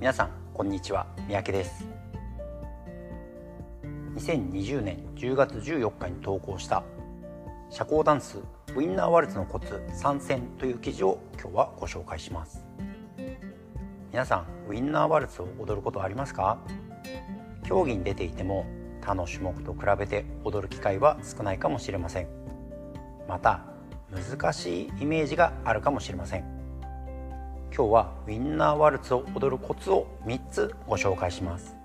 皆さんこんにちは。三宅です。2020年10月14日に投稿した社交ダンスウィンナーワルツのコツ参戦という記事を今日はご紹介します。皆さんウィンナーワルツを踊ることありますか？競技に出ていても他の種目と比べて踊る機会は少ないかもしれません。また難しいイメージがあるかもしれません。今日はウィンナーワルツを踊るコツを3つご紹介します。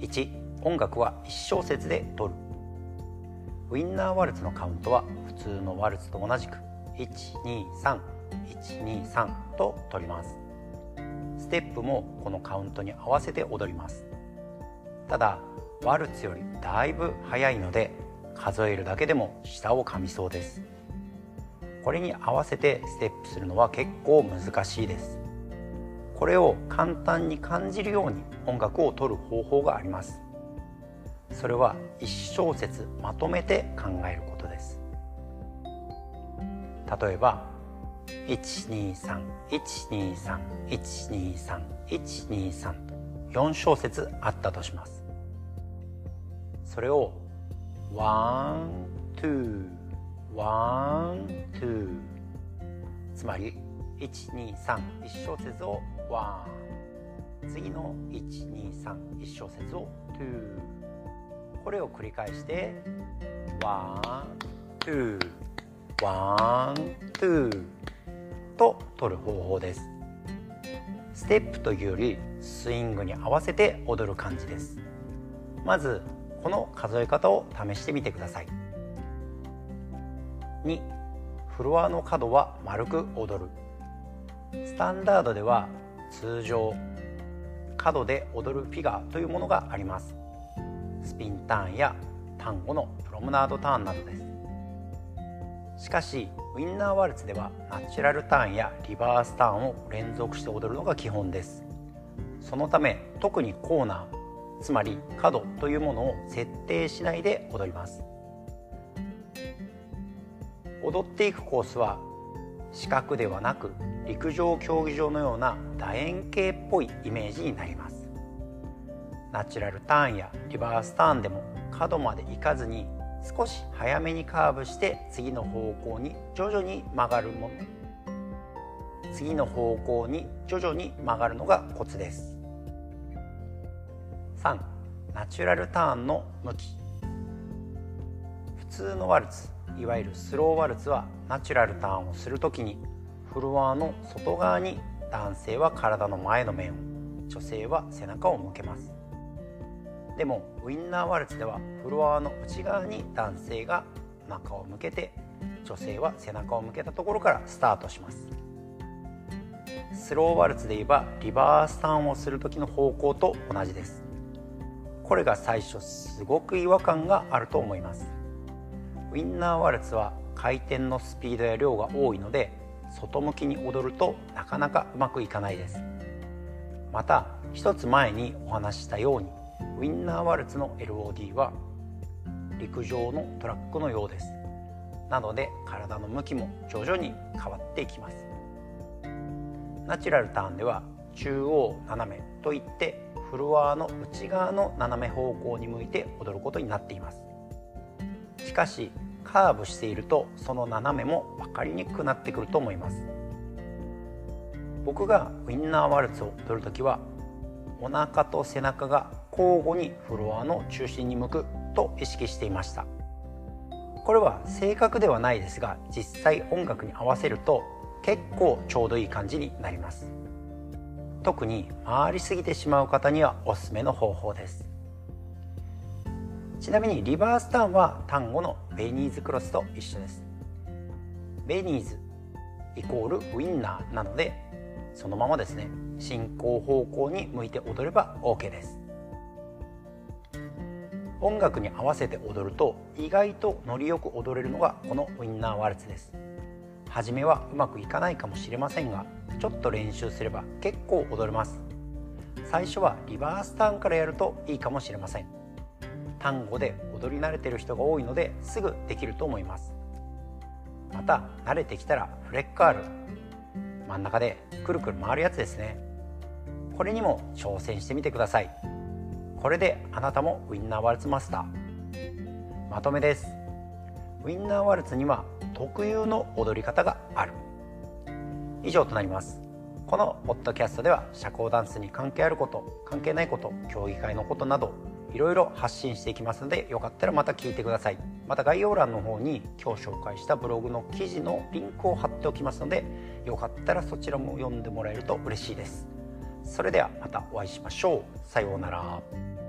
1音楽は1小節で取る。ウィンナーワルツのカウントは普通のワルツと同じく123123と取ります。ステップもこのカウントに合わせて踊ります。ただワルツよりだいぶ速いので数えるだけでも舌を噛みそうです。これに合わせてステップするのは結構難しいです。これを簡単に感じるように音楽を取る方法があります。それは1小節まとめて考えることです。例えば123123123123と4小節あったとします。それを1 2 one、two。つまり一、二、三一小節を one。次の一、二、三一小節を two。これを繰り返して one、two、one two。と取る方法です。ステップというよりスイングに合わせて踊る感じです。まずこの数え方を試してみてください。2フロアの角は丸く踊る。スタンダードでは通常角で踊るフィガーというものがあります。スピンターンや単語のプロムナードターンなどです。しかしウィンナーワルツではナチュラルターンやリバースターンを連続して踊るのが基本です。そのため特にコーナーつまり角というものを設定しないで踊ります。踊っていくコースは四角ではなく陸上競技場のような楕円形っぽいイメージになります。ナチュラルターンやリバースターンでも角まで行かずに少し早めにカーブして次の方向に徐々に曲がるもの次の方向に徐々に曲がるのがコツです。3ナチュラルターンの向き。普通のワルツ。いわゆるスローワルツはナチュラルターンをする時にフロアの外側に男性は体の前の面を女性は背中を向けます。でもウィンナーワルツではフロアの内側に男性が中を向けて女性は背中を向けたところからスタートします。スローワルツで言えばリバースターンをする時の方向と同じです。これが最初すごく違和感があると思います。ウィンナーワルツは回転のスピードや量が多いので外向きに踊るとなかなかうまくいかないです。また一つ前にお話ししたようにウィンナーワルツの LOD は陸上のトラックのようです。なので体の向きも徐々に変わっていきます。ナチュラルターンでは中央斜めといってフロアの内側の斜め方向に向いて踊ることになっています。かしカーブしているとその斜めも分かりにくくなってくると思います。僕がウィンナーワルツを踊る時はお腹と背中が交互にフロアの中心に向くと意識していました。これは正確ではないですが実際音楽に合わせると結構ちょうどいい感じになります。特に回りすぎてしまう方にはおすすめの方法です。ちなみにリバースターンは単語のベニーズクロスと一緒です。ベニーズイコールウィンナーなのでそのままですね。進行方向に向いて踊れば OK です。音楽に合わせて踊ると意外とノリよく踊れるのがこのウィンナーワルツです。初めはうまくいかないかもしれませんがちょっと練習すれば結構踊れます。最初はリバースターンからやるといいかもしれません。単語で踊り慣れてる人が多いのですぐできると思います。また慣れてきたらフレッカール真ん中でくるくる回るやつですね。これにも挑戦してみてください。これであなたもウインナーワルツマスター。まとめです。ウインナーワルツには特有の踊り方がある。以上となります。このポッドキャストでは社交ダンスに関係あること関係ないこと競技会のことなどいろいろ発信していきますのでよかったらまた聞いてください。また概要欄の方に今日紹介したブログの記事のリンクを貼っておきますのでよかったらそちらも読んでもらえると嬉しいです。それではまたお会いしましょう。さようなら。